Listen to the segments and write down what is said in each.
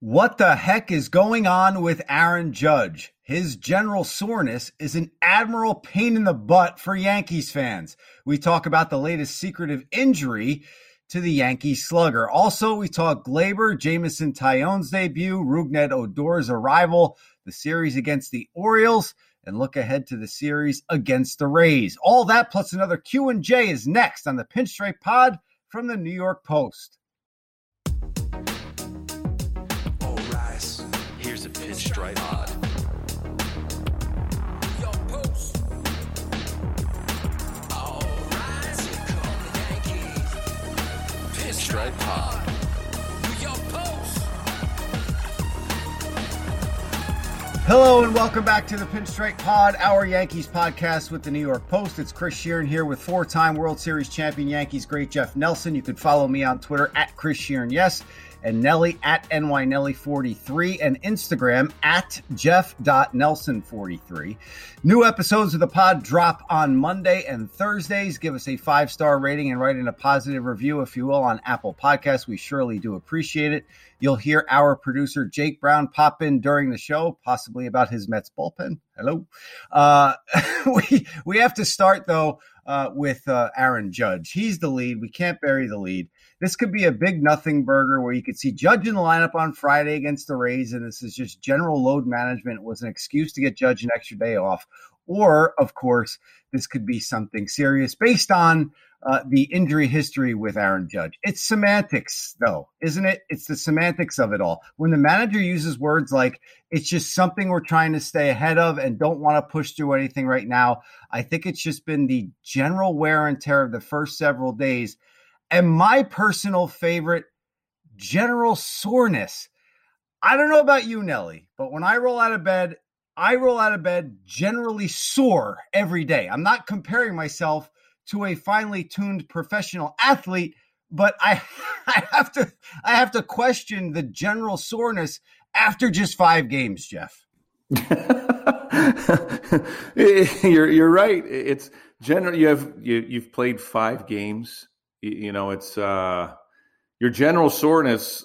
What the heck is going on with Aaron Judge? His general soreness is an admiral pain in the butt for Yankees fans. We talk about the latest secretive injury to the Yankees slugger. Also, we talk Gleyber, Jameson Taillon's debut, Rougned Odor's arrival, the series against the Orioles, and look ahead to the series against the Rays. All that plus another Q&J is next on the Pinstripe Pod from the New York Post. Pinstripe Pod. Pinstripe Pod. Hello and welcome back to the Pinstripe Pod, our Yankees podcast with the New York Post. It's Chris Shearn here with four-time World Series champion Yankees great Jeff Nelson. You can follow me on Twitter at Chris Shearn. Yes, and Nelly at NYNelly43 and Instagram at Jeff.Nelson43. New episodes of the pod drop on Monday and Thursdays. Give us a five star rating and write in a positive review, if you will, on Apple Podcasts. We surely do appreciate it. You'll hear our producer Jake Brown pop in during the show, possibly about his Mets bullpen. Hello. Uh, we we have to start though uh, with uh, Aaron Judge. He's the lead. We can't bury the lead. This could be a big nothing burger where you could see Judge in the lineup on Friday against the Rays, and this is just general load management. Was an excuse to get Judge an extra day off. Or, of course, this could be something serious based on uh, the injury history with Aaron Judge. It's semantics, though, isn't it? It's the semantics of it all. When the manager uses words like, it's just something we're trying to stay ahead of and don't want to push through anything right now, I think it's just been the general wear and tear of the first several days. And my personal favorite, general soreness. I don't know about you, Nelly, but when I roll out of bed, I roll out of bed generally sore every day. I'm not comparing myself to a finely tuned professional athlete, but I I have to I have to question the general soreness after just five games, Jeff. you're you're right. It's general. You have you you've played five games. You, know, it's uh, your general soreness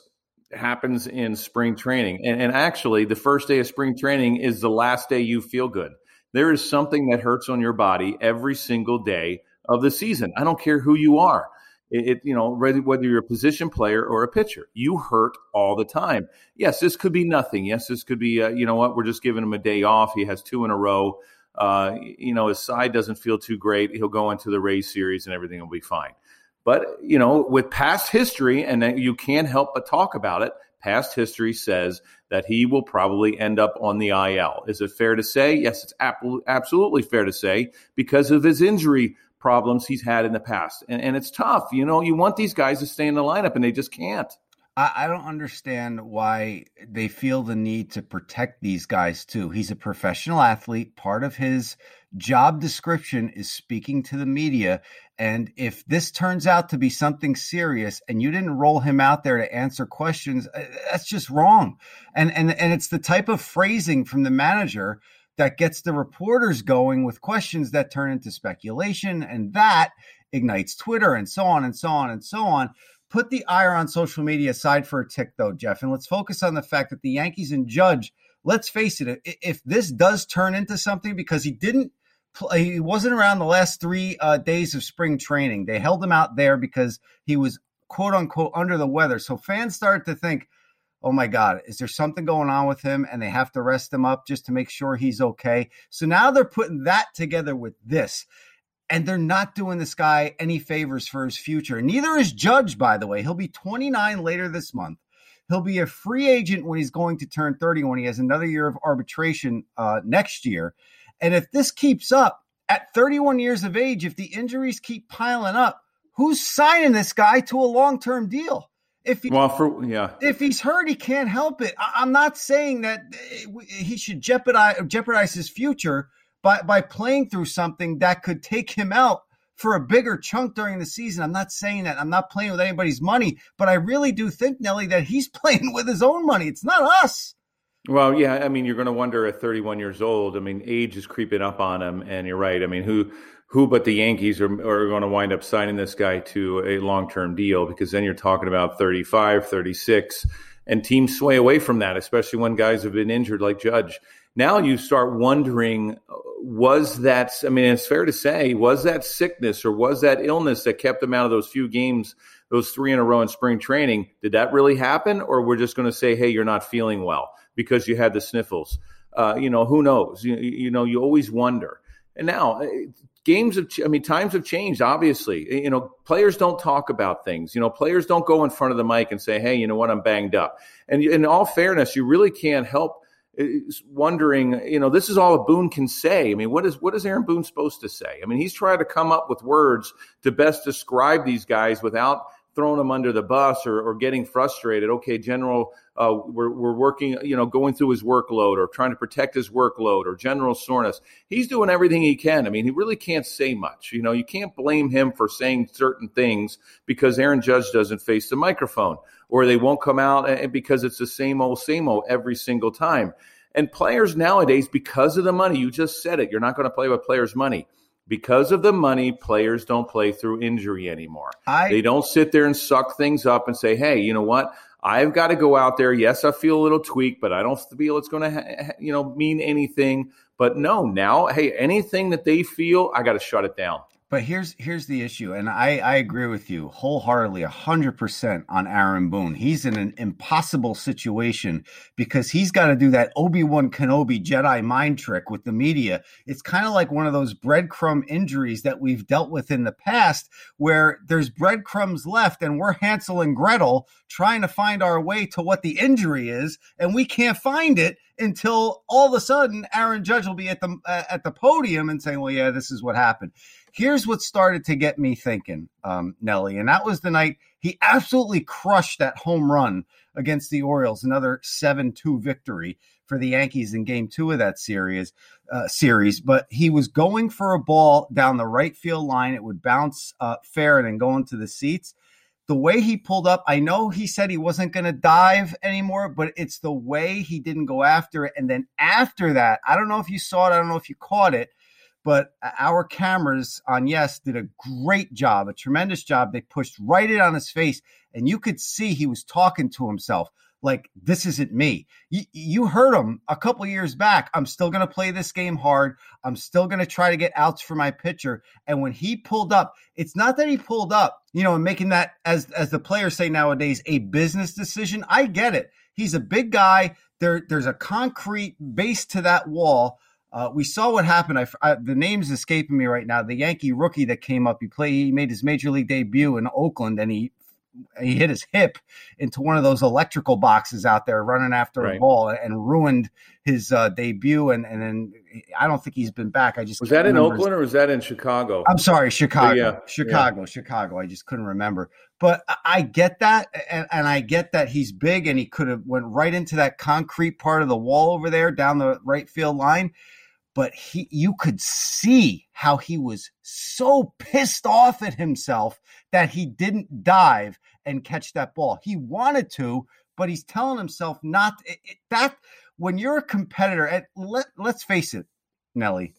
happens in spring training, and, and actually, the first day of spring training is the last day you feel good. There is something that hurts on your body every single day of the season. I don't care who you are. It, it, you know whether you're a position player or a pitcher, you hurt all the time. Yes, this could be nothing. Yes, this could be uh, you know what we're just giving him a day off. He has two in a row. Uh, you know his side doesn't feel too great. He'll go into the Rays series and everything will be fine. But you know with past history, and you can't help but talk about it. Past history says that he will probably end up on the IL. Is it fair to say? Yes, it's absolutely fair to say because of his injury problems he's had in the past. And, and it's tough. You know, you want these guys to stay in the lineup and they just can't. I, I don't understand why they feel the need to protect these guys too. He's a professional athlete. Part of his job description is speaking to the media. And if this turns out to be something serious and you didn't roll him out there to answer questions, uh, that's just wrong. And and and it's the type of phrasing from the manager that gets the reporters going with questions that turn into speculation and that ignites Twitter and so on and so on and so on. Put the ire on social media aside for a tick, though, Jeff, and let's focus on the fact that the Yankees and Judge, let's face it, if this does turn into something because he didn't play, he wasn't around the last three uh, days of spring training. They held him out there because he was quote unquote under the weather. So fans started to think, oh my God, is there something going on with him? And they have to rest him up just to make sure he's okay. So now they're putting that together with this. And they're not doing this guy any favors for his future. Neither is Judge, by the way. He'll be 29 later this month. He'll be a free agent when he's going to turn 30 when he has another year of arbitration uh, next year. And if this keeps up at 31 years of age, if the injuries keep piling up, who's signing this guy to a long term deal? If he, well, for yeah, if he's hurt, he can't help it. I, am not saying that he should jeopardize jeopardize his future by by playing through something that could take him out for a bigger chunk during the season. I'm not saying that. I'm not playing with anybody's money, but I really do think Nelly that he's playing with his own money. It's not us. Well, yeah, I mean, you're going to wonder at 31 years old. I mean, age is creeping up on him, and you're right. I mean, who who but the Yankees are, are going to wind up signing this guy to a long term deal because then you're talking about 35, 36. and teams sway away from that, especially when guys have been injured like Judge. Now you start wondering was that, I mean, it's fair to say, was that sickness or was that illness that kept him out of those few games, those three in a row in spring training? Did that really happen? Or we're just going to say, hey, you're not feeling well because you had the sniffles? Uh, you know, who knows? You, you know, you always wonder. And now eh, games have, I mean, times have changed, obviously. You know, players don't talk about things. You know, players don't go in front of the mic and say, hey, you know what, I'm banged up. And in all fairness, you really can't help wondering, you know, this is all a Boone can say. I mean, what is what is Aaron Boone supposed to say? I mean, he's trying to come up with words to best describe these guys without throwing them under the bus or, or getting frustrated. Okay, General, uh, we're, we're working, you know, going through his workload or trying to protect his workload or general soreness. He's doing everything he can. I mean, he really can't say much. You know, you can't blame him for saying certain things because Aaron Judge doesn't face the microphone or they won't come out and because it's the same old, same old every single time. And players nowadays, because of the money, you just said it, you're not going to play with players' money because of the money, players don't play through injury anymore. I, they don't sit there and suck things up and say, "Hey, you know what? I've got to go out there. Yes, I feel a little tweak, but I don't feel it's going to, ha- you know, mean anything." But no, now, hey, anything that they feel, I got to shut it down. But here's here's the issue, and I, I agree with you wholeheartedly, hundred percent on Aaron Boone. He's in an impossible situation because he's got to do that Obi Wan Kenobi Jedi mind trick with the media. It's kind of like one of those breadcrumb injuries that we've dealt with in the past, where there's breadcrumbs left, and we're Hansel and Gretel trying to find our way to what the injury is, and we can't find it until all of a sudden Aaron Judge will be at the uh, at the podium and saying, "Well, yeah, this is what happened." Here's what started to get me thinking, um, Nelly, and that was the night he absolutely crushed that home run against the Orioles, another 7 2 victory for the Yankees in game two of that series. Uh, series, but he was going for a ball down the right field line. It would bounce uh, fair and then go into the seats. The way he pulled up, I know he said he wasn't going to dive anymore, but it's the way he didn't go after it. And then after that, I don't know if you saw it, I don't know if you caught it but our cameras on Yes did a great job, a tremendous job. They pushed right in on his face, and you could see he was talking to himself like, this isn't me. You, you heard him a couple years back. I'm still going to play this game hard. I'm still going to try to get outs for my pitcher. And when he pulled up, it's not that he pulled up, you know, and making that, as, as the players say nowadays, a business decision. I get it. He's a big guy. There, there's a concrete base to that wall uh, we saw what happened. I, I, the name's escaping me right now. The Yankee rookie that came up, he played, he made his major league debut in Oakland, and he he hit his hip into one of those electrical boxes out there running after right. a ball and ruined his uh, debut. And and then I don't think he's been back. I just was that in Oakland his... or was that in Chicago? I'm sorry, Chicago, yeah, Chicago, yeah. Chicago. I just couldn't remember. But I get that, and, and I get that he's big, and he could have went right into that concrete part of the wall over there down the right field line but he you could see how he was so pissed off at himself that he didn't dive and catch that ball. He wanted to, but he's telling himself not it, it, that when you're a competitor and let, let's face it, Nelly,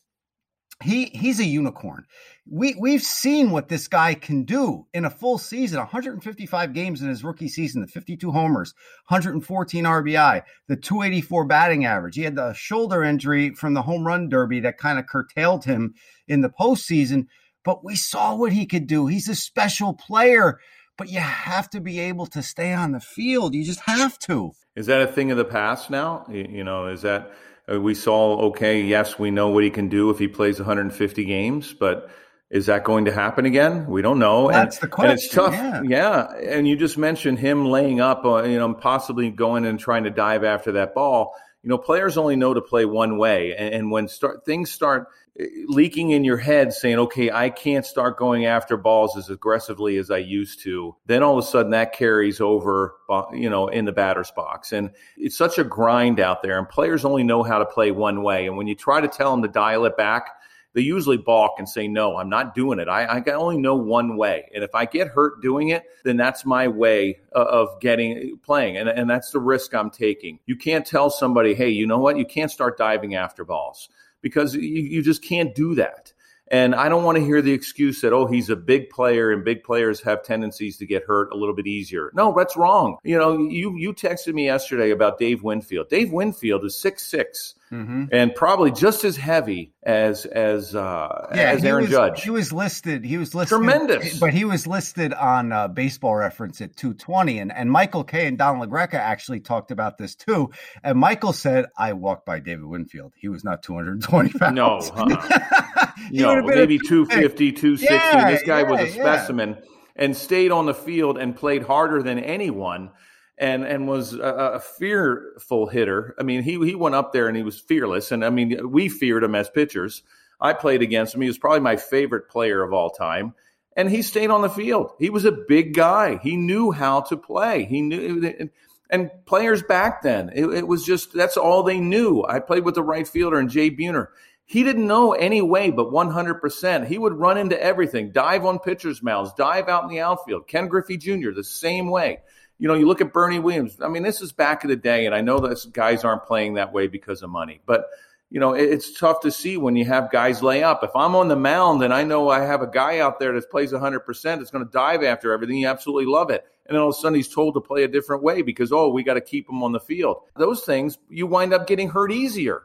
he he's a unicorn. We we've seen what this guy can do in a full season, 155 games in his rookie season, the 52 homers, 114 RBI, the 284 batting average. He had the shoulder injury from the home run derby that kind of curtailed him in the postseason, but we saw what he could do. He's a special player, but you have to be able to stay on the field. You just have to. Is that a thing of the past now? You know, is that we saw, okay, yes, we know what he can do if he plays 150 games, but is that going to happen again? We don't know. That's and, the question. And it's tough. Yeah. yeah. And you just mentioned him laying up, uh, you know, possibly going and trying to dive after that ball. You know, players only know to play one way. And, and when start things start eh, – leaking in your head saying, okay, I can't start going after balls as aggressively as I used to, then all of a sudden that carries over, uh, you know, in the batter's box. And it's such a grind out there, and players only know how to play one way. And when you try to tell them to dial it back, they usually balk and say, no, I'm not doing it. I, I only know one way. And if I get hurt doing it, then that's my way of getting playing. And, and that's the risk I'm taking. You can't tell somebody, hey, you know what? You can't start diving after balls because you, you just can't do that. And I don't want to hear the excuse that, oh, he's a big player and big players have tendencies to get hurt a little bit easier. No, that's wrong. You know, you you texted me yesterday about Dave Winfield. Dave Winfield is six six mm-hmm. and probably just as heavy as as uh, yeah, as Aaron was, Judge. He was listed. He was listed tremendous, but he was listed on uh, Baseball Reference at 220. And and Michael Kay and Don LaGreca actually talked about this too. And Michael said, "I walked by David Winfield. He was not 220 pounds. No, huh? no, maybe 250, 260. Yeah, this guy yeah, was a specimen." And stayed on the field and played harder than anyone and and was a, a, fearful hitter. I mean, he he went up there and he was fearless, and I mean, we feared him as pitchers. I played against him. He was probably my favorite player of all time, and he stayed on the field. He was a big guy. He knew how to play. He knew. And players back then, it, it was just that's all they knew. I played with the right fielder and Jay Buhner. He didn't know any way but 100%. He would run into everything, dive on pitchers' mounds, dive out in the outfield. Ken Griffey Jr., the same way you know, you look at Bernie Williams. I mean, this is back in the day, and I know that guys aren't playing that way because of money, but you know, it's tough to see when you have guys lay up. If I'm on the mound and I know I have a guy out there that plays 100%, that's going to dive after everything, you absolutely love it. And then all of a sudden he's told to play a different way because, oh, we got to keep him on the field. Those things, you wind up getting hurt easier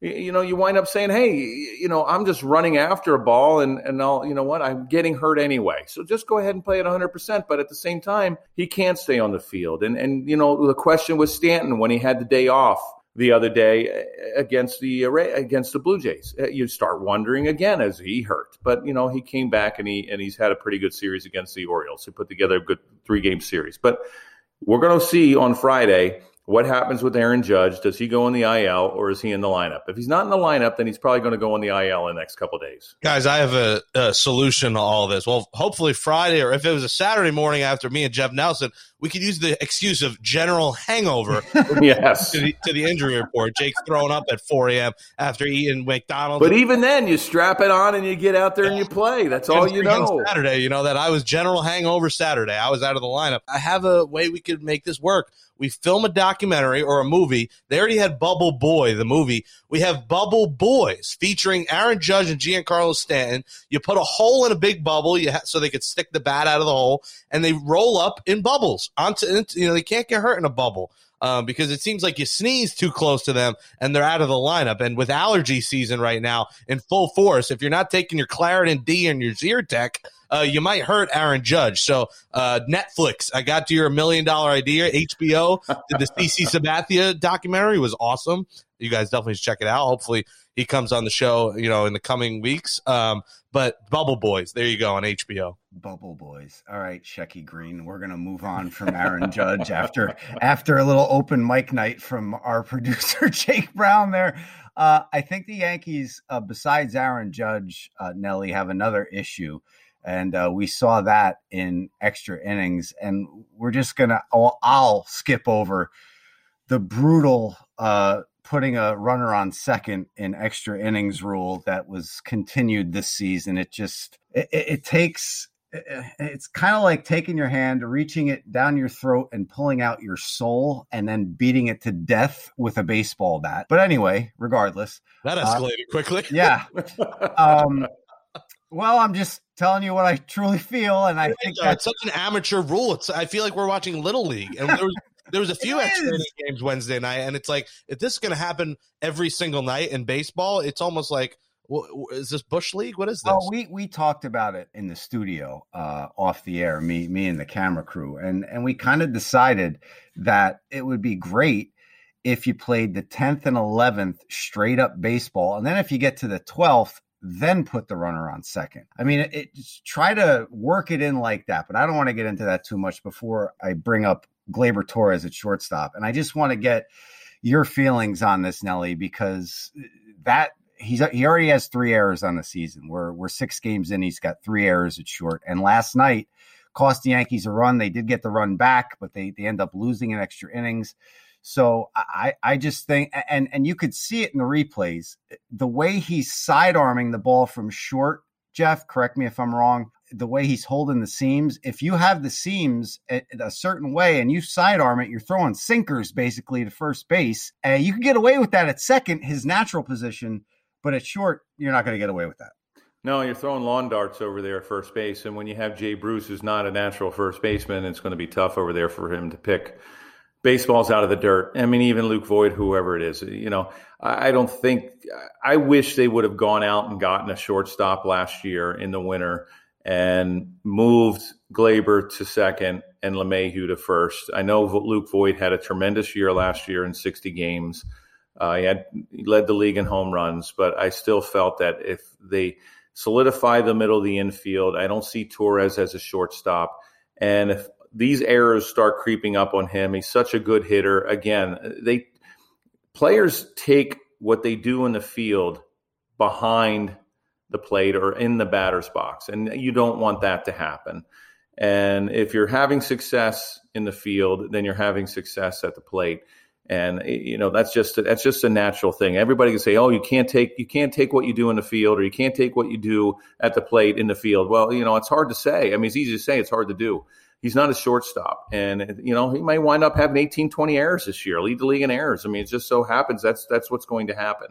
you know, you wind up saying, "Hey, you know, I'm just running after a ball, and and I'll, you know what, I'm getting hurt anyway. So just go ahead and play at 100." percent But at the same time, he can't stay on the field. And and you know, the question was Stanton when he had the day off the other day eh, against the against the Blue Jays. Eh, you start wondering again, as he hurt? But you know, he came back and he and he's had a pretty good series against the Orioles. He put together a good three game series. But we're going to see on Friday what happens with Aaron Judge? Does he go in the IL or is he in the lineup? If he's not in the lineup, then he's probably going to go in the IL in the next couple days. Guys, I have a, a, solution to all this. Well, hopefully Friday, or if it was a Saturday morning after me and Jeff Nelson, we could use the excuse of general hangover yes. to, the, to the injury report. Jake's throwing up at 4 a.m. after eating McDonald's. But even then, you strap it on and you get out there and you play. That's all you know. Saturday, you know, that I was general hangover Saturday. I was out of the lineup. I have a way we could make this work we film a documentary or a movie. They already had Bubble Boy, the movie. We have Bubble Boys featuring Aaron Judge and Giancarlo Stanton. You put a hole in a big bubble you ha- so they could stick the bat out of the hole, and they roll up in bubbles onto. You know, they can't get hurt in a bubble. Um, because it seems like you sneeze too close to them and they're out of the lineup. And with allergy season right now in full force, if you're not taking your Claritin D and your Zyrtec, uh, you might hurt Aaron Judge. So uh, Netflix, I got to your million dollar idea. HBO did the CC Sabathia documentary was awesome. You guys definitely check it out. Hopefully he comes on the show, you know, in the coming weeks. Um, but Bubble Boys, there you go on HBO. Bubble Boys. All right, Shecky Greene. We're gonna move on from Aaron Judge after after a little open mic night from our producer Jake Brown. There, uh, I think the Yankees, uh, besides Aaron Judge, uh, Nelly, have another issue and uh, we saw that in extra innings. And we're just gonna I'll, I'll skip over the brutal uh, putting a runner on second in extra innings rule that was continued this season. It just it, it takes it's kind of like taking your hand, reaching it down your throat, and pulling out your soul, and then beating it to death with a baseball bat. But anyway, regardless, that uh, escalated uh, quickly. yeah. Um, well, I'm just telling you what I truly feel, and I think that's such an amateur rule. It's I feel like we're watching little league, and there was there was a few extra games Wednesday night, and it's like if this is going to happen every single night in baseball, it's almost like is this bush league? What is this? Oh, we we talked about it in the studio, uh, off the air. Me me and the camera crew, and and we kind of decided that it would be great if you played the 10th and 11th straight up baseball and then if you get to the 12th then put the runner on second. I mean, it, it try to work it in like that, but I don't want to get into that too much before I bring up Gleyber Torres at shortstop. And I just want to get your feelings on this, Nelly, because uh, that he's he already has three errors on the season. We're we're six games in, he's got three errors at short. And last night cost the Yankees a run. They did get the run back, but they they end up losing in extra innings. So I, I just think, and and you could see it in the replays, the way he's sidearming the ball from short. Jeff, correct me if I'm wrong. The way he's holding the seams, if you have the seams a, a certain way and you sidearm it, you're throwing sinkers basically to first base. And you can get away with that at second, his natural position, but at short, you're not going to get away with that. No, you're throwing lawn darts over there at first base, and when you have Jay Bruce, who's not a natural first baseman, it's going to be tough over there for him to pick baseballs out of the dirt. I mean, even Luke Voit, whoever it is, you know, I don't think. I wish they would have gone out and gotten a shortstop last year in the winter and moved Gleyber to second and LeMahieu to first. I know Luke Voit had a tremendous year last year in 60 games. Uh, he had he led the league in home runs, but I still felt that if they solidify the middle of the infield, I don't see Torres as a shortstop. And if these errors start creeping up on him, he's such a good hitter. Again, they players take what they do in the field behind the plate or in the batter's box, and you don't want that to happen. And if you're having success in the field, then you're having success at the plate. And you know that's just that's just a natural thing. Everybody can say, "Oh, you can't take you can't take what you do in the field, or you can't take what you do at the plate in the field." Well, you know it's hard to say. I mean, it's easy to say, it's hard to do. He's not a shortstop, and you know he might wind up having 18, 20 errors this year, lead the league in errors. I mean, it just so happens that's that's what's going to happen.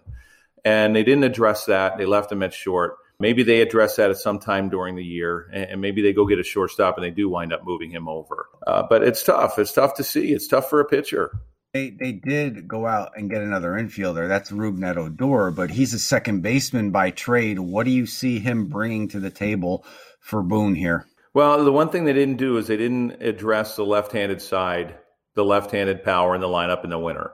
And they didn't address that. They left him at short. Maybe they address that at some time during the year, and maybe they go get a shortstop and they do wind up moving him over. Uh, but it's tough. It's tough to see. It's tough for a pitcher. They they did go out and get another infielder. That's Rougned Odor, but he's a second baseman by trade. What do you see him bringing to the table for Boone here? Well, the one thing they didn't do is they didn't address the left-handed side, the left-handed power in the lineup in the winter.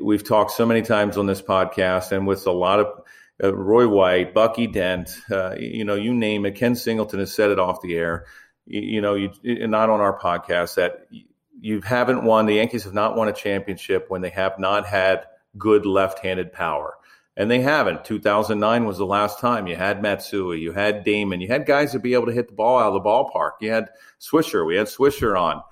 We've talked so many times on this podcast, and with a lot of uh, Roy White, Bucky Dent, uh, you know, you name it. Ken Singleton has said it off the air. You, you know, you not on our podcast that you haven't won. The Yankees have not won a championship when they have not had good left-handed power, and they haven't. 2009 was the last time you had Matsui, you had Damon, you had guys to be able to hit the ball out of the ballpark. You had Swisher, we had Swisher on.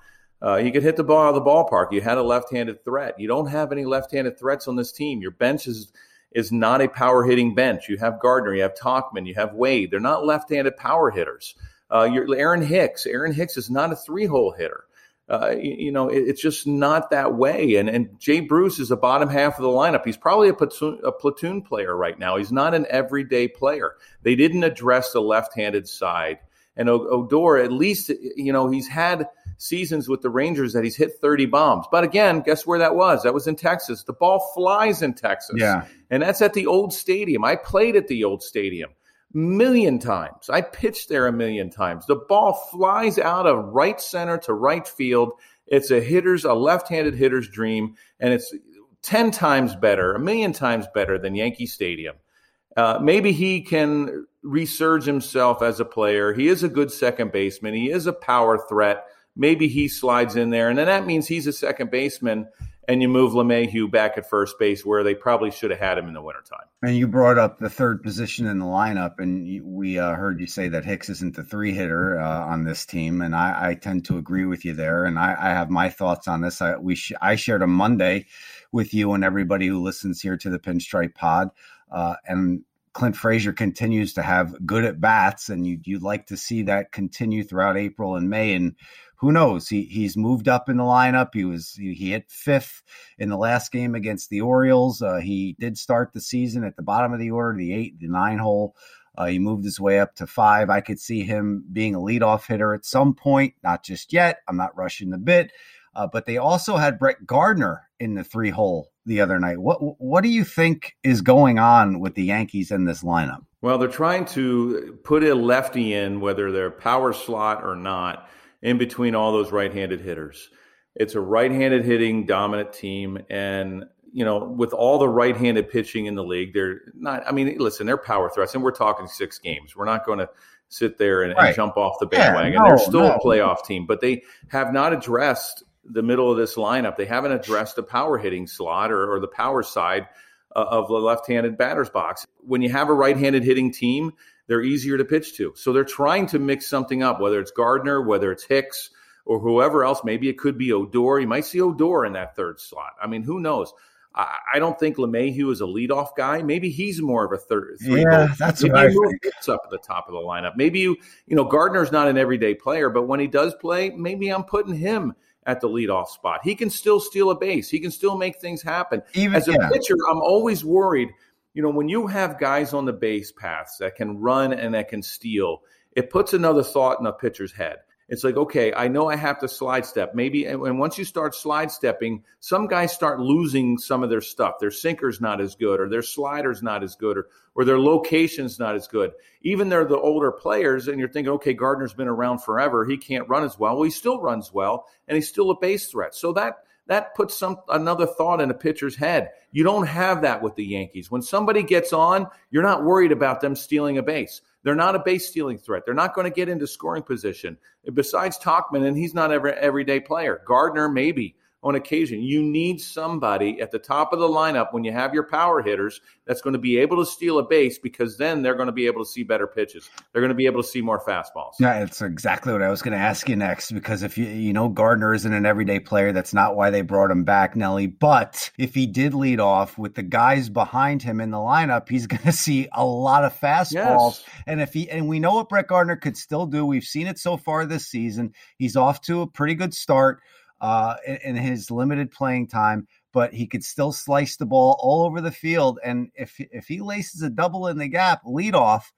Uh, could hit the ball out of the ballpark. You had a left-handed threat. You don't have any left-handed threats on this team. Your bench is is not a power hitting bench. You have Gardner, you have Tauchman, you have Wade. They're not left-handed power hitters. Uh, Aaron Hicks. Aaron Hicks is not a three-hole hitter. Uh, you, you, know, it, it's just not that way. And and Jay Bruce is the bottom half of the lineup. He's probably a platoon, a platoon player right now. He's not an everyday player. They didn't address the left-handed side. And Odor, at least, you know, he's had seasons with the Rangers that he's hit 30 bombs. But again, guess where that was? That was in Texas. The ball flies in Texas. Yeah. And that's at the old stadium. I played at the old stadium million times. I pitched there a million times. The ball flies out of right center to right field. It's a hitter's, a left-handed hitter's dream, and it's 10 times better, a million times better than Yankee Stadium. Uh, maybe he can resurge himself as a player. He is a good second baseman. He is a power threat. Maybe he slides in there, and then that means he's a second baseman and you move LeMahieu back at first base where they probably should have had him in the wintertime. And you brought up the third position in the lineup, and we uh, heard you say that Hicks isn't the three hitter uh, on this team, and I, I, tend to agree with you there. And I, I have my thoughts on this. I we sh- I shared a Monday with you and everybody who listens here to the Pinstripe Pod, uh, and Clint Frazier continues to have good at bats, and you, you'd like to see that continue throughout April and May. And who knows? He he's moved up in the lineup. He was he, he hit fifth in the last game against the Orioles. Uh, he did start the season at the bottom of the order, the eight, the nine hole. Uh, he moved his way up to five. I could see him being a leadoff hitter at some point, not just yet. I'm not rushing the bit, uh, but they also had Brett Gardner in the three hole the other night. What what do you think is going on with the Yankees in this lineup? Well, they're trying to put a lefty in, whether they're power slot or not in between all those right-handed hitters. It's a right-handed hitting dominant team, and you know, with all the right-handed pitching in the league, they're not. I mean, listen, they're power threats, and we're talking six games. We're not going to sit there and, right. and, jump off the bandwagon. Yeah, no, they're still no. a playoff team, but they have not addressed the middle of this lineup. They haven't addressed the power hitting slot or, or the power side uh, of the left-handed batter's box. When you have a right-handed hitting team, they're easier to pitch to. So they're trying to mix something up, whether it's Gardner, whether it's Hicks, or whoever else. Maybe it could be Odor. You might see Odor in that third slot. I mean, who knows? I, I don't think LeMahieu is a leadoff guy. Maybe he's more of a third. Three yeah, that's Maybe what I. Hicks up at the top of the lineup. Maybe you, you know, Gardner's not an everyday player, but when he does play, maybe I'm putting him at the leadoff spot. He can still steal a base. He can still make things happen. Even as a yeah. pitcher, I'm always worried – you know, when you have guys on the base paths that can run and that can steal, it puts another thought in a pitcher's head. It's like, okay, I know I have to slide step. Maybe, and once you start slide stepping, some guys start losing some of their stuff. Their sinker's not as good, or their slider's not as good, or, or their location's not as good. Even they're the older players, and you're thinking, okay, Gardner's been around forever. He can't run as well. Well, he still runs well, and he's still a base threat. So that that puts some another thought in a pitcher's head. You don't have that with the Yankees. When somebody gets on, you're not worried about them stealing a base. They're not a base stealing threat. They're not going to get into scoring position. Besides Tauchman, and he's not every everyday player. Gardner, maybe on occasion. You need somebody at the top of the lineup when you have your power hitters that's going to be able to steal a base because then they're going to be able to see better pitches. They're going to be able to see more fastballs. Yeah, it's exactly what I was going to ask you next because if you you know Gardner isn't an everyday player, that's not why they brought him back, Nelly. But if he did lead off with the guys behind him in the lineup, he's going to see a lot of fastballs. Yes. And if he and we know what Brett Gardner could still do. We've seen it so far this season. He's off to a pretty good start uh, in, in his limited playing time, but he could still slice the ball all over the field. And if if he laces a double in the gap, lead off.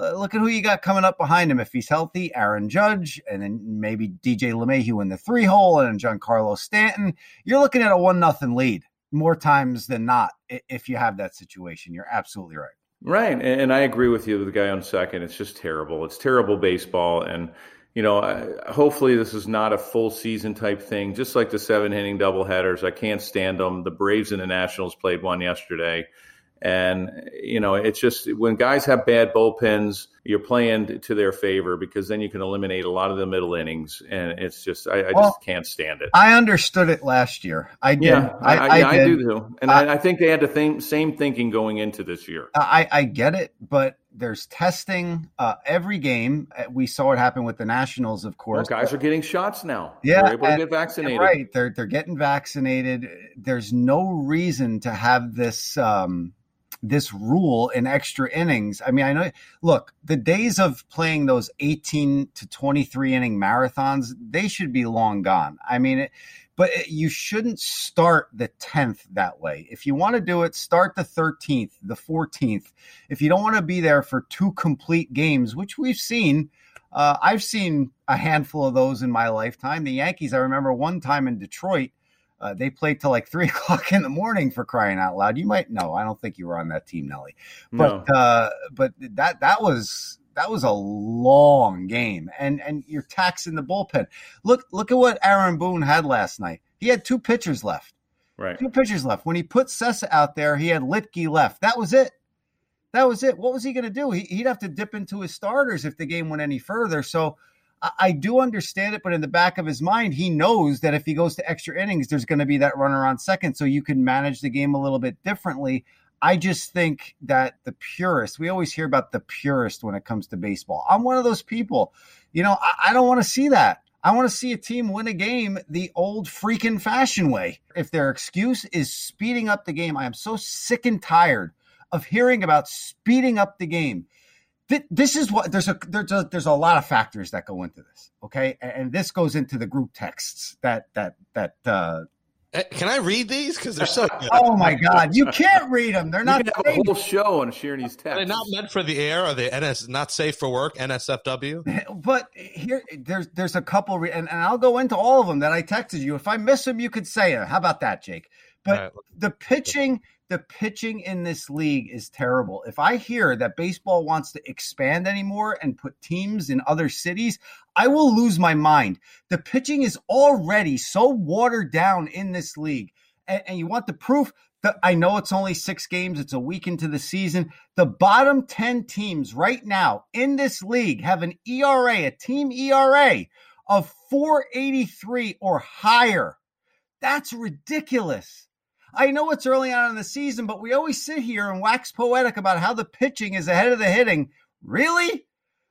Uh, look at who you got coming up behind him. If he's healthy, Aaron Judge, and then maybe DJ LeMahieu in the three hole, and Giancarlo Stanton. You're looking at a one nothing lead more times than not if you have that situation. You're absolutely right. Right, and I agree with you. The guy on second, it's just terrible. It's terrible baseball, and you know, hopefully this is not a full season type thing. Just like the seven inning double headers, I can't stand them. The Braves and the Nationals played one yesterday. And, you know, it's just when guys have bad bullpens, you're playing to their favor because then you can eliminate a lot of the middle innings. And it's just, I, I well, just can't stand it. I understood it last year. I did. Yeah, I, I, I do too. And I, think they had the same, same thinking going into this year. I, I get it, but there's testing uh, every game. Uh, we saw it happen with the Nationals, of course. Well, guys are getting shots now. Yeah, they're able and, to get vaccinated. Right, they're they're getting vaccinated. There's no reason to have this um, this rule in extra innings. I mean, I know. Look, the days of playing those 18 to 23 inning marathons, they should be long gone. I mean, it, but you shouldn't start the 10th that way. If you want to do it, start the 13th, the 14th. If you don't want to be there for two complete games, which we've seen, uh, I've seen a handful of those in my lifetime. The Yankees, I remember one time in Detroit, uh, they played till like three o'clock in the morning for crying out loud. You might know. I don't think you were on that team, Nelly. But no. uh, but that that was that was a long game, and and you're taxing the bullpen. Look look at what Aaron Boone had last night. He had two pitchers left. Right. Two pitchers left. When he put Cessa out there, he had Luetge left. That was it. That was it. What was he going to do? He, he'd have to dip into his starters if the game went any further. So I do understand it, but in the back of his mind, he knows that if he goes to extra innings, there's going to be that runner on second. So you can manage the game a little bit differently. I just think that the purist, we always hear about the purist when it comes to baseball. I'm one of those people. You know, I, I don't want to see that. I want to see a team win a game the old freaking fashion way. If their excuse is speeding up the game, I am so sick and tired of hearing about speeding up the game this is what there's a there's a there's a lot of factors that go into this okay and this goes into the group texts that that that uh can I read these? Because they're so good. oh my god, you can't read them. They're not. You have a whole show on sharing these texts. Are they not meant for the air? Are they NS not safe for work? NSFW. But here, there's there's a couple, re- and, and I'll go into all of them that I texted you. If I miss them, you could say it. How about that, Jake? But right. the pitching, the pitching in this league is terrible. If I hear that baseball wants to expand anymore and put teams in other cities, I will lose my mind. The pitching is already so watered down in this league. And, and you want the proof? that I know it's only six games, it's a week into the season. The bottom 10 teams right now in this league have an ERA, a team ERA of 483 or higher. That's ridiculous. I know it's early on in the season, but we always sit here and wax poetic about how the pitching is ahead of the hitting. Really?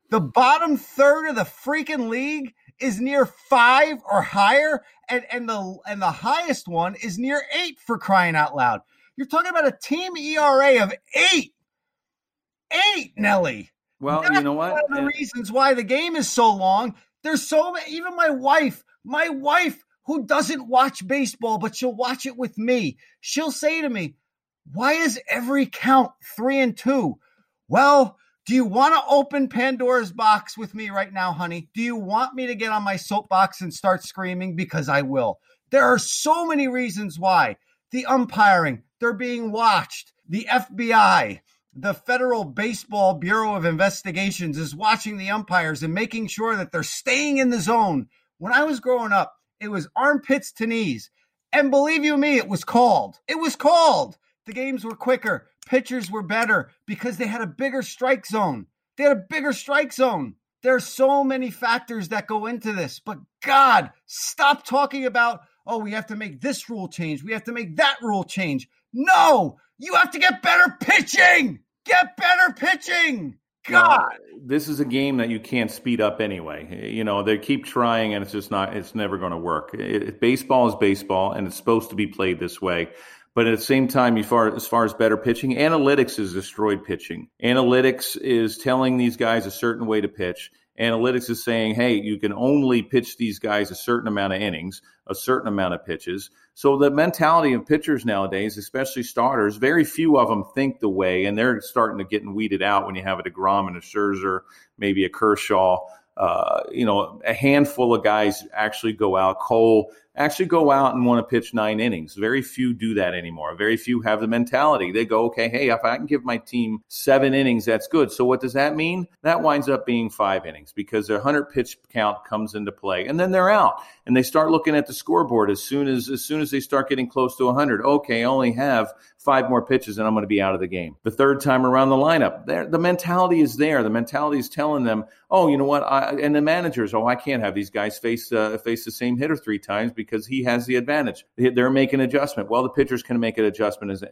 The bottom third of the freaking league is near five or higher, and, and the and the highest one is near eight for crying out loud. You're talking about a team ERA of eight. Eight, Nelly. Well, That's you know what? One of the and- reasons why the game is so long. There's so many, even my wife, my wife who doesn't watch baseball, but she'll watch it with me. She'll say to me, Why is every count three and two? Well, do you want to open Pandora's box with me right now, honey? Do you want me to get on my soapbox and start screaming? Because I will. There are so many reasons why. The umpiring, they're being watched. The FBI, the Federal Baseball Bureau of Investigations is watching the umpires and making sure that they're staying in the zone. When I was growing up, it was armpits to knees. And believe you me, it was called. It was called. The games were quicker. Pitchers were better because they had a bigger strike zone. They had a bigger strike zone. There are so many factors that go into this. But God, stop talking about, oh, we have to make this rule change. We have to make that rule change. No, you have to get better pitching. Get better pitching. God. this is a game that you can't speed up anyway. You know, they keep trying and it's just not, it's never going to work. It, it, baseball is baseball and it's supposed to be played this way. But at the same time, as far, as far as better pitching, analytics has destroyed pitching. Analytics is telling these guys a certain way to pitch. Analytics is saying, hey, you can only pitch these guys a certain amount of innings, a certain amount of pitches. So the mentality of pitchers nowadays, especially starters, very few of them think the way, and they're starting to get weeded out when you have a Degrom and a Scherzer, maybe a Kershaw. Uh, you know, a handful of guys actually go out. Cole actually go out and want to pitch nine innings. Very few do that anymore. Very few have the mentality. They go, okay, hey, if I can give my team seven innings, that's good. So what does that mean? That winds up being five innings because their 100 pitch count comes into play, and then they're out. And they start looking at the scoreboard as soon as as soon as they start getting close to 100. Okay, I only have five more pitches and I'm going to be out of the game. The third time around the lineup, the mentality is there. The mentality is telling them, oh, you know what? I, and the managers, oh, I can't have these guys face uh, face the same hitter three times because he has the advantage. They're making adjustment. Well, the pitchers can make an adjustment as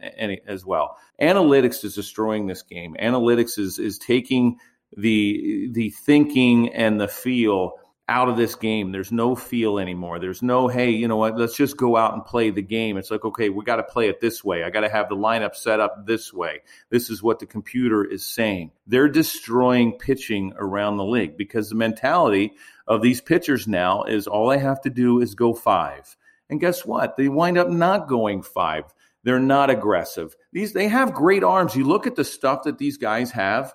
as well. Analytics is destroying this game. Analytics is is taking the the thinking and the feel out of this game. There's no feel anymore. There's no, hey, you know what, let's just go out and play the game. It's like, okay, we got to play it this way. I got to have the lineup set up this way. This is what the computer is saying. They're destroying pitching around the league because the mentality of these pitchers now is all I have to do is go five. And guess what? They wind up not going five. They're not aggressive. These they have great arms. You look at the stuff that these guys have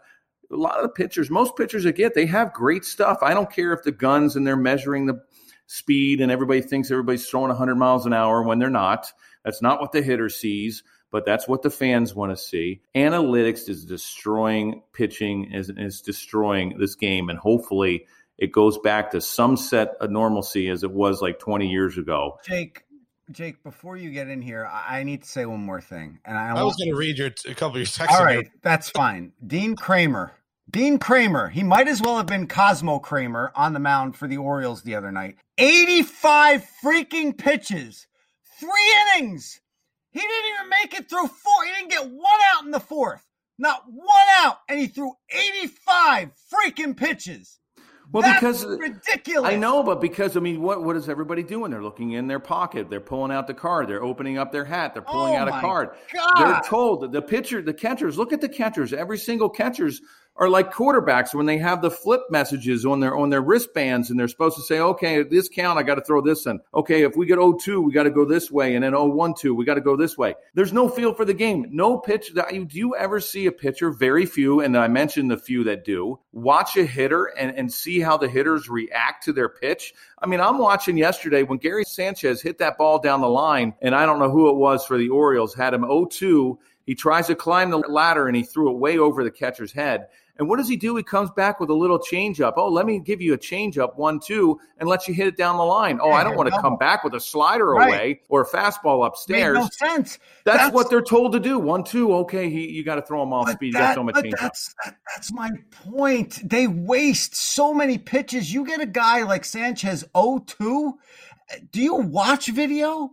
a lot of the pitchers, most pitchers that get, they have great stuff. I don't care if the guns and they're measuring the speed and everybody thinks everybody's throwing 100 miles an hour when they're not. That's not what the hitter sees, but that's what the fans want to see. Analytics is destroying pitching, is, is destroying this game, and hopefully it goes back to some set of normalcy as it was like 20 years ago. Jake, Jake, before you get in here, I need to say one more thing. And I, I was going to read your a couple of your texts. All right, that's fine. Dean Kremer Dean Kramer, he might as well have been Cosmo Kramer on the mound for the Orioles the other night. 85 freaking pitches, three innings. He didn't even make it through four. He didn't get one out in the fourth. Not one out. And he threw 85 freaking pitches. Well, That's because uh, ridiculous. I know, but because I mean, what what is everybody doing? They're looking in their pocket. They're pulling out the card. They're opening up their hat. They're pulling oh out a card. God. They're told the pitcher, the catchers. Look at the catchers. Every single catcher's are like quarterbacks when they have the flip messages on their on their wristbands and they're supposed to say, okay, this count, I got to throw this in. Okay, if we get 0-2, we got to go this way, and then 0-1-2, we got to go this way. There's no feel for the game. No pitch. Do you ever see a pitcher? Very few, and I mentioned the few that do. Watch a hitter and, and see how the hitters react to their pitch. I mean, I'm watching yesterday when Gary Sanchez hit that ball down the line, and I don't know who it was for the Orioles, had him 0-2. He tries to climb the ladder and he threw it way over the catcher's head. And what does he do? He comes back with a little changeup. Oh, let me give you a changeup, one, two, and let you hit it down the line. Oh, yeah, I don't want to come back with a slider right. away or a fastball upstairs. Made no sense. That's, that's, what they're told to do. One, two. Okay, he, you got to throw him off speed. That, you got to throw him a changeup. That's, that's my point. They waste so many pitches. You get a guy like Sanchez 0-2. Do you watch video?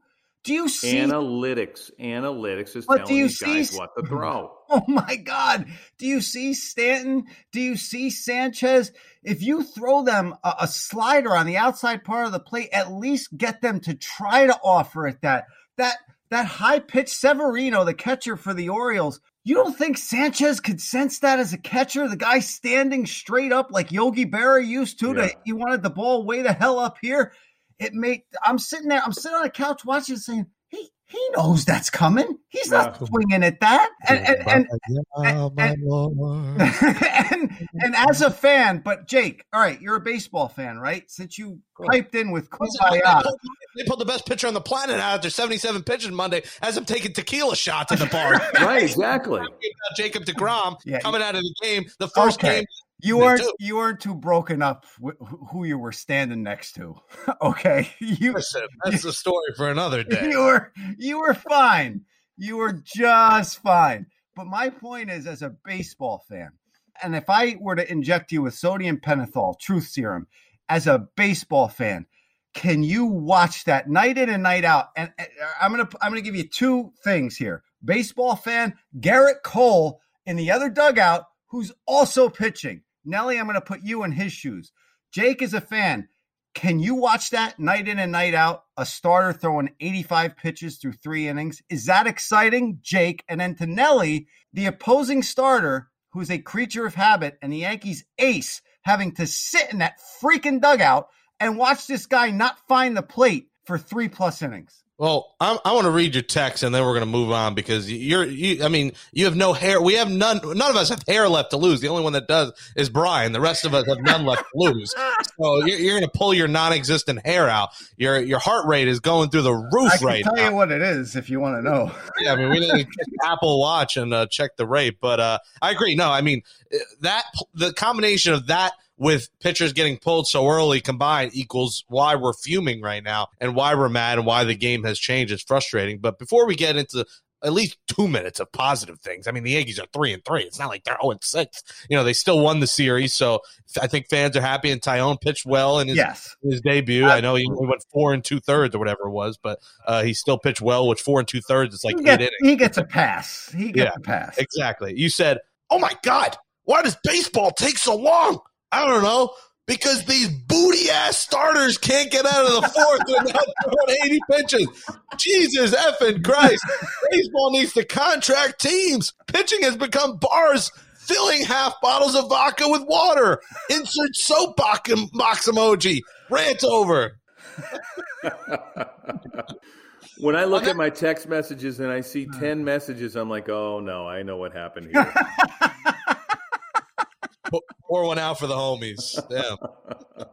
Do you see analytics? Analytics is telling do you see, guys what to throw. Oh my God! Do you see Stanton? Do you see Sanchez? If you throw them a, a slider on the outside part of the plate, at least get them to try to offer it. That that that high pitch Severino, the catcher for the Orioles. You don't think Sanchez could sense that as a catcher? The guy standing straight up like Yogi Berra used to. Yeah. To he wanted the ball way the hell up here. It made I'm sitting there. I'm sitting on a couch watching, saying, "He he knows that's coming. He's not Yeah. swinging at that. And and and, Yeah, oh, my and- lord. and, and as a fan, but Jake, all right, you're a baseball fan, right? Since you piped in with They Kumbaya, pulled, they pulled the best pitcher on the planet out after 77 pitches Monday as I'm taking tequila shots in the bar. Right, exactly. Jacob DeGrom Yeah. coming out of the game. The first Okay. game. You weren't too. you weren't too broken up with who you were standing next to. okay, you Listen, that's a story for another day. you were you were fine. You were just fine. But my point is, as a baseball fan, and if I were to inject you with sodium pentothal, truth serum, as a baseball fan, can you watch that night in and night out? And and uh, I'm gonna I'm gonna give you two things here. Baseball fan, Gerrit Cole in the other dugout, who's also pitching. Nelly, I'm gonna put you in his shoes. Jake is a fan. Can you watch that night in and night out? A starter throwing 85 pitches through three innings. Is that exciting, Jake? And then to Nelly, the opposing starter, who's a creature of habit, and the Yankees ace having to sit in that freaking dugout and watch this guy not find the plate for three plus innings. Well, I'm, I want to read your text and then we're going to move on because you're, you, I mean, you have no hair. We have none, none of us have hair left to lose. The only one that does is Brian. The rest of us have none left to lose. So you're, you're going to pull your non existent hair out. Your, your heart rate is going through the roof right now. I can right tell now. you what it is if you want to know. Yeah, I mean, we didn't check Apple Watch and uh, check the rate, but uh, I agree. No, I mean uh, that the combination of that with pitchers getting pulled so early combined equals why we're fuming right now and why we're mad and why the game has changed. It's frustrating. But before we get into at least two minutes of positive things, I mean, the Yankees are three and three. It's not like they're zero and six. You know, they still won the series, so I think fans are happy. And Taillon pitched well in his Yes. his debut. I know he only went four and two thirds or whatever it was, but uh, he still pitched well, which four and two thirds is like he, eight gets, innings. he gets a pass. He gets Yeah. a pass. Exactly. You said, "Oh my God, why does baseball take so long?" I don't know. Because these booty ass starters can't get out of the fourth without throwing 80 pitches. Jesus effing Christ. Baseball needs to contract teams. Pitching has become bars filling half bottles of vodka with water. Insert soapbox box emoji. Rant over. when I look at my text messages and I see hmm. 10 messages, I'm like, oh no, I know what happened here. Pour one out for the homies. Damn.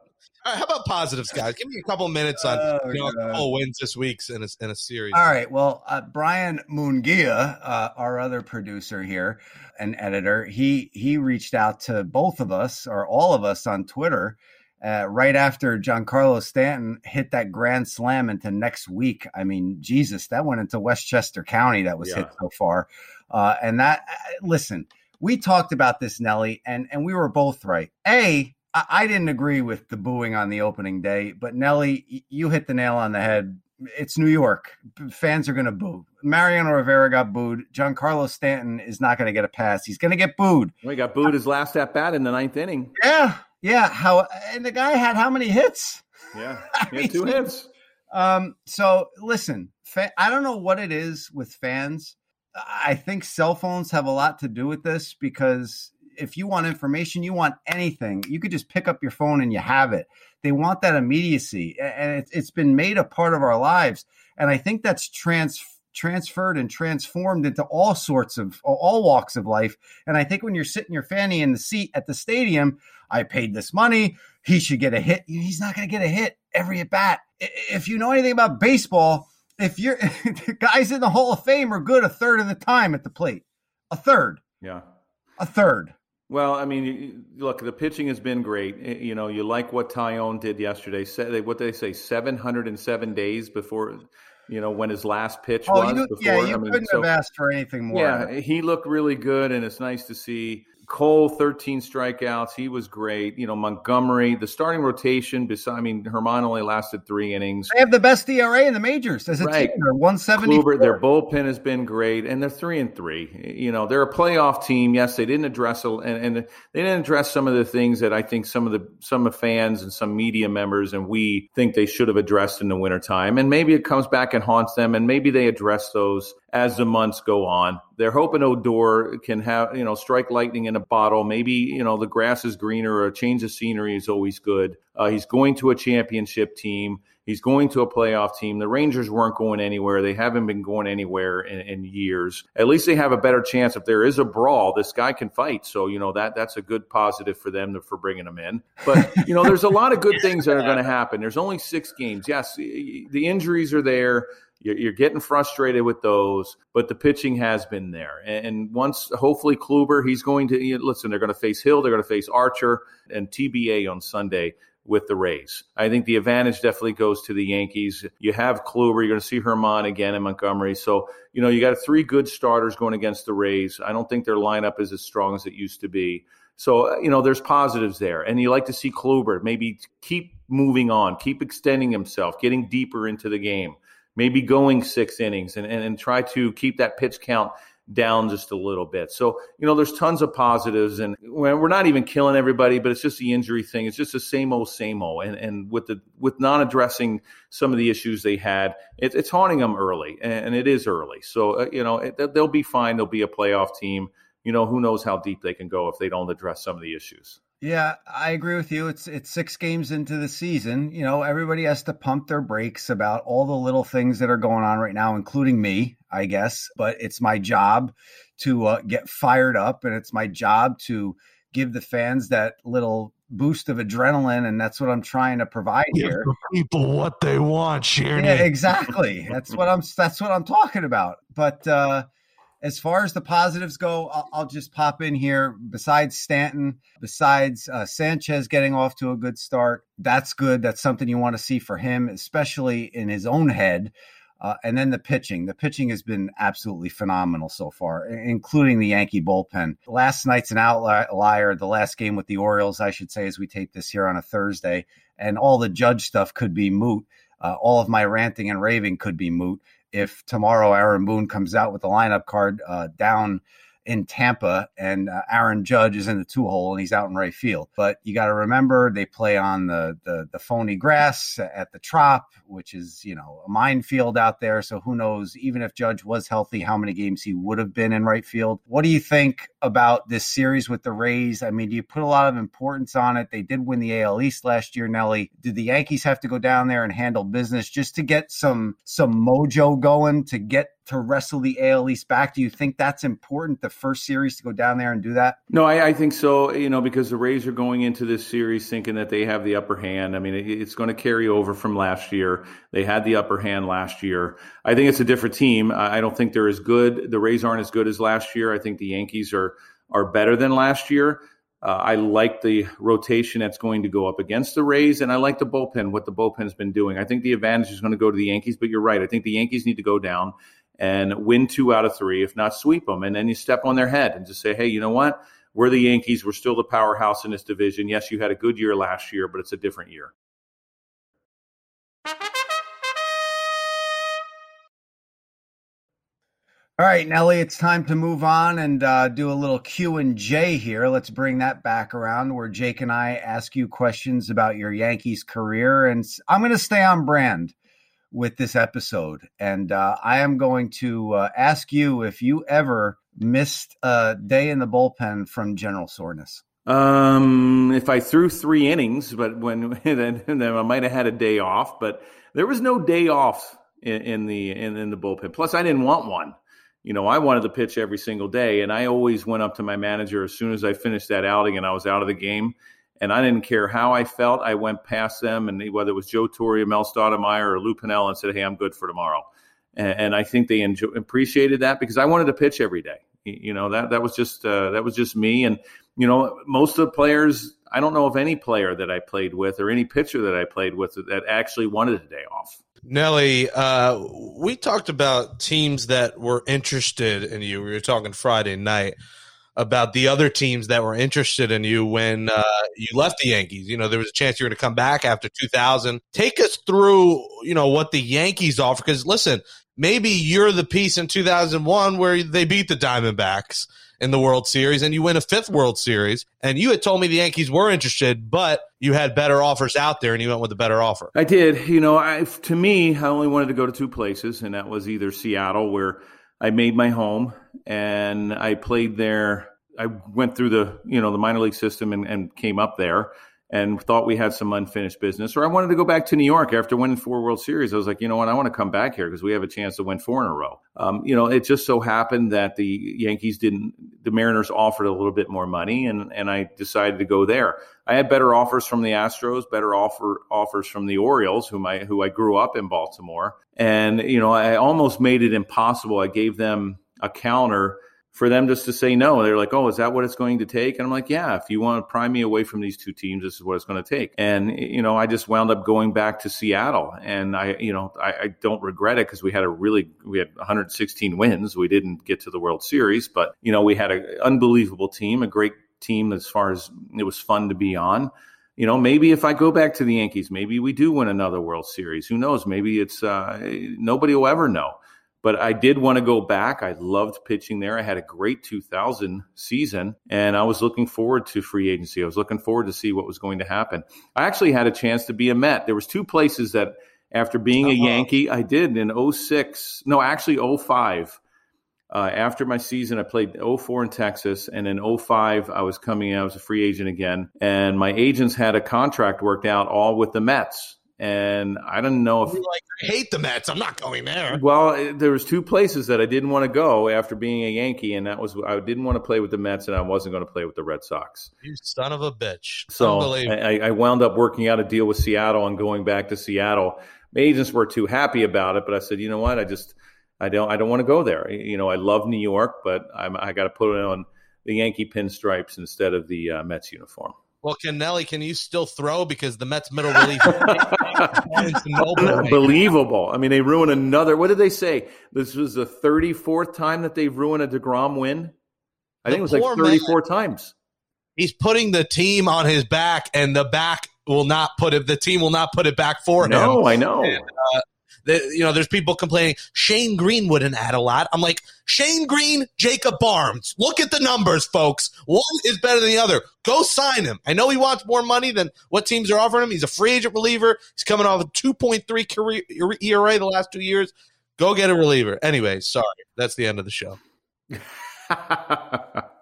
All right, how about positives, guys? Give me a couple minutes on Oh, you know, wins this week in a, in a series. All right. Well, uh, Brian Mungia, uh, our other producer here and editor, he he reached out to both of us or all of us on Twitter uh, right after Giancarlo Stanton hit that grand slam into next week. I mean, Jesus, that went into Westchester County. That was Yeah. hit so far, uh, and that uh, listen, we talked about this, Nelly, and and we were both right. A I I didn't agree with the booing on the opening day, but Nelly, you hit the nail on the head. It's New York. Fans are going to boo. Mariano Rivera got booed. Giancarlo Stanton is not going to get a pass. He's going to get booed. we got booed his last at bat in the ninth inning. Yeah, yeah. How and the guy had how many hits? Yeah, he had two hits. Um, so listen, fa- I don't know what it is with fans. I think cell phones have a lot to do with this because if you want information, you want anything, you could just pick up your phone and you have it. They want that immediacy, and it's, been made a part of our lives. And I think that's trans transferred and transformed into all sorts of all walks of life. And I think when you're sitting your fanny in the seat at the stadium, I paid this money. He should get a hit. He's not going to get a hit every at bat. If you know anything about baseball, if you're guys in the Hall of Fame are good a third of the time at the plate, a third, Yeah. a third. Well, I mean, look, the pitching has been great. You know, you like what Taillon did yesterday. What did they say, seven hundred and seven days before, you know, when his last pitch Oh, was. you, before. yeah, you I mean, couldn't so- have asked for anything more. Yeah, he looked really good, and it's nice to see. Cole, 13 strikeouts. He was great. You know, Montgomery, the starting rotation, beside, I mean, Germán only lasted three innings. They have the best ERA in the majors as a Right. team. They're 170. Their bullpen has been great, and they're three and three. You know, they're a playoff team. Yes, they didn't address and, and they didn't address some of the things that I think some of the some of fans and some media members and we think they should have addressed in the wintertime. And maybe it comes back and haunts them, and maybe they address those as the months go on. They're hoping Odor can have you know strike lightning in a bottle. Maybe you know the grass is greener or a change of scenery is always good. Uh, he's going to a championship team He's going to a playoff team. The Rangers weren't going anywhere. They haven't been going anywhere in, in years. At least they have a better chance. If there is a brawl, this guy can fight. So you know that that's a good positive for them for bringing him in. But you know, there's a lot of good things that are going to happen. There's only six games. Yes, the injuries are there. You're, getting frustrated with those, but the pitching has been there. And, and once, hopefully, Kluber, he's going to you know, listen. They're going to face Hill, they're going to face Archer and TBA on Sunday with the Rays. I think the advantage definitely goes to the Yankees. You have Kluber, you're going to see Germán again in Montgomery. So, you know, you got three good starters going against the Rays. I don't think their lineup is as strong as it used to be. So, uh, you know, there's positives there. And you like to see Kluber maybe keep moving on, keep extending himself, getting deeper into the game maybe going six innings and, and, and try to keep that pitch count down just a little bit. So, you know, there's tons of positives and we're not even killing everybody, but it's just the injury thing. It's just the same old, same old. And, and with the, with not addressing some of the issues they had, it, it's haunting them early and, it is early. So, uh, you know, it, they'll be fine. They'll be a playoff team. You know, who knows how deep they can go if they don't address some of the issues. Yeah, I agree with you. It's it's six games into the season. You know, everybody has to pump their brakes about all the little things that are going on right now, including me, I guess. But it's my job to uh, get fired up, and it's my job to give the fans that little boost of adrenaline, and that's what I'm trying to provide give here. people what they want. Yeah, exactly. that's what I'm. That's what I'm talking about. But uh, as far as the positives go, I'll, I'll, just pop in here. Besides Stanton, besides uh, Sanchez getting off to a good start, that's good. That's something you want to see for him, especially in his own head. Uh, and then the pitching. The pitching has been absolutely phenomenal so far, including the Yankee bullpen. Last night's an outlier. The last game with the Orioles, I should say, as we tape this here on a Thursday, and all the judge stuff could be moot. Uh, all of my ranting and raving could be moot if tomorrow Aaron Boone comes out with the lineup card uh, down in Tampa, and uh, Aaron Judge is in the two hole and he's out in right field. But you got to remember they play on the, the the phony grass at the Trop, which is you know a minefield out there. So who knows? Even if Judge was healthy, how many games he would have been in right field? What do you think about this series with the Rays? I mean, do you put a lot of importance on it? They did win the AL East last year, Nelly. Did the Yankees have to go down there and handle business just to get some some mojo going to get to wrestle the AL East back. Do you think that's important, the first series, to go down there and do that? No, I, I, think so. You know, because the Rays are going into this series thinking that they have the upper hand. I mean, it, it's going to carry over from last year. They had the upper hand last year. I think it's a different team. I, I don't think they're as good. The Rays aren't as good as last year. I think the Yankees are are better than last year. Uh, I like the rotation that's going to go up against the Rays, and I like the bullpen, what the bullpen has been doing. I think the advantage is going to go to the Yankees, but you're right. I think the Yankees need to go down and win two out of three, if not sweep them. And then you step on their head and just say, hey, you know what? We're the Yankees. We're still the powerhouse in this division. Yes, you had a good year last year, but it's a different year. All right, Nelly, it's time to move on and uh, do a little Q and J here. Let's bring that back around, where Jake and I ask you questions about your Yankees career, and I'm going to stay on brand with this episode. And uh, I am going to uh, ask you if you ever missed a day in the bullpen from general soreness. Um, if I threw three innings, but when then, then I might have had a day off, but there was no day off in, in the in, in the bullpen. Plus, I didn't want one. You know, I wanted to pitch every single day, and I always went up to my manager as soon as I finished that outing and I was out of the game and I didn't care how I felt. I went past them, and whether it was Joe Torre, Mel Stottlemyre, or Lou Piniella, and said, "Hey, I'm good for tomorrow." And, and I think they enjoy, appreciated that because I wanted to pitch every day. You know that that was just uh, that was just me, and you know most of the players. I don't know of any player that I played with or any pitcher that I played with that actually wanted a day off. Nelly, uh, we talked about teams that were interested in you. We were talking Friday night about the other teams that were interested in you when uh, you left the Yankees. You know, there was a chance you were going to come back after 2000. Take us through, you know, what the Yankees offer. Because listen, maybe you're the piece in 2001 where they beat the Diamondbacks in the World Series and you win a fifth World Series. And you had told me the Yankees were interested, but you had better offers out there and you went with a better offer. I did. You know, I, to me, I only wanted to go to two places, and that was either Seattle, where I made my home and I played there. I went through the you know the minor league system and, and came up there, and thought we had some unfinished business, or I wanted to go back to New York after winning four World Series. I was like, you know what, I want to come back here because we have a chance to win four in a row. Um, you know, it just so happened that the Yankees didn't, the Mariners offered a little bit more money, and and I decided to go there. I had better offers from the Astros, better offer offers from the Orioles, whom I who I grew up in Baltimore, and you know, I almost made it impossible. I gave them a counter for them just to say no. They're like, oh, is that what it's going to take? And I'm like, yeah, if you want to pry me away from these two teams, this is what it's going to take. And, you know, I just wound up going back to Seattle. And I, you know, I, I don't regret it because we had a really, we had 116 wins. We didn't get to the World Series, but, you know, we had an unbelievable team, a great team as far as it was fun to be on you know, maybe if I go back to the Yankees, maybe we do win another World Series. Who knows? Maybe it's uh, nobody will ever know. But I did want to go back. I loved pitching there. I had a great 2000 season, and I was looking forward to free agency. I was looking forward to see what was going to happen. I actually had a chance to be a Met. There was two places that after being a uh-huh. Yankee, I did in 06. No, actually 05. Uh, after my season, I played 04 in Texas, and in 05, I was coming in. I was a free agent again, and my agents had a contract worked out all with the Mets and I don't know if you like I hate the Mets. I'm not going there. Well, there was two places that I didn't want to go after being a Yankee, and that was I didn't want to play with the Mets, and I wasn't going to play with the Red Sox. You son of a bitch! So I, I wound up working out a deal with Seattle and going back to Seattle. My agents were too happy about it, but I said, you know what, I just I don't I don't want to go there. You know, I love New York, but I'm, I got to put it on the Yankee pinstripes instead of the uh, Mets uniform. Well, can Nelly, can you still throw because the Mets middle relief? Is unbelievable. I mean, they ruin another. What did they say? This was the 34th time that they've ruined a DeGrom win. I the think it was like 34 man, times. He's putting the team on his back, and the back will not put it. The team will not put it back for him. No, I know. And, uh, you know, there's people complaining Shane Greene wouldn't add a lot. I'm like, Shane Greene, Jacob Barnes. Look at the numbers, folks. One is better than the other. Go sign him. I know he wants more money than what teams are offering him. He's a free agent reliever. He's coming off a 2.3 career ERA the last two years. Go get a reliever. Anyway, sorry. That's the end of the show.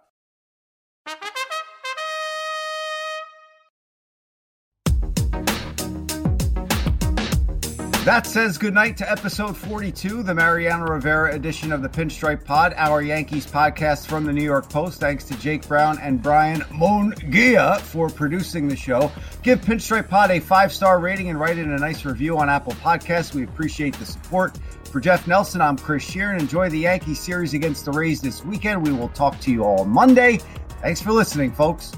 That says goodnight to episode 42, the Mariano Rivera edition of the Pinstripe Pod, our Yankees podcast from the New York Post. Thanks to Jake Brown and Brian Mongia for producing the show. Give Pinstripe Pod a five star rating and write in a nice review on Apple Podcasts. We appreciate the support. For Jeff Nelson, I'm Chris Shearn. Enjoy the Yankees series against the Rays this weekend. We will talk to you all Monday. Thanks for listening, folks.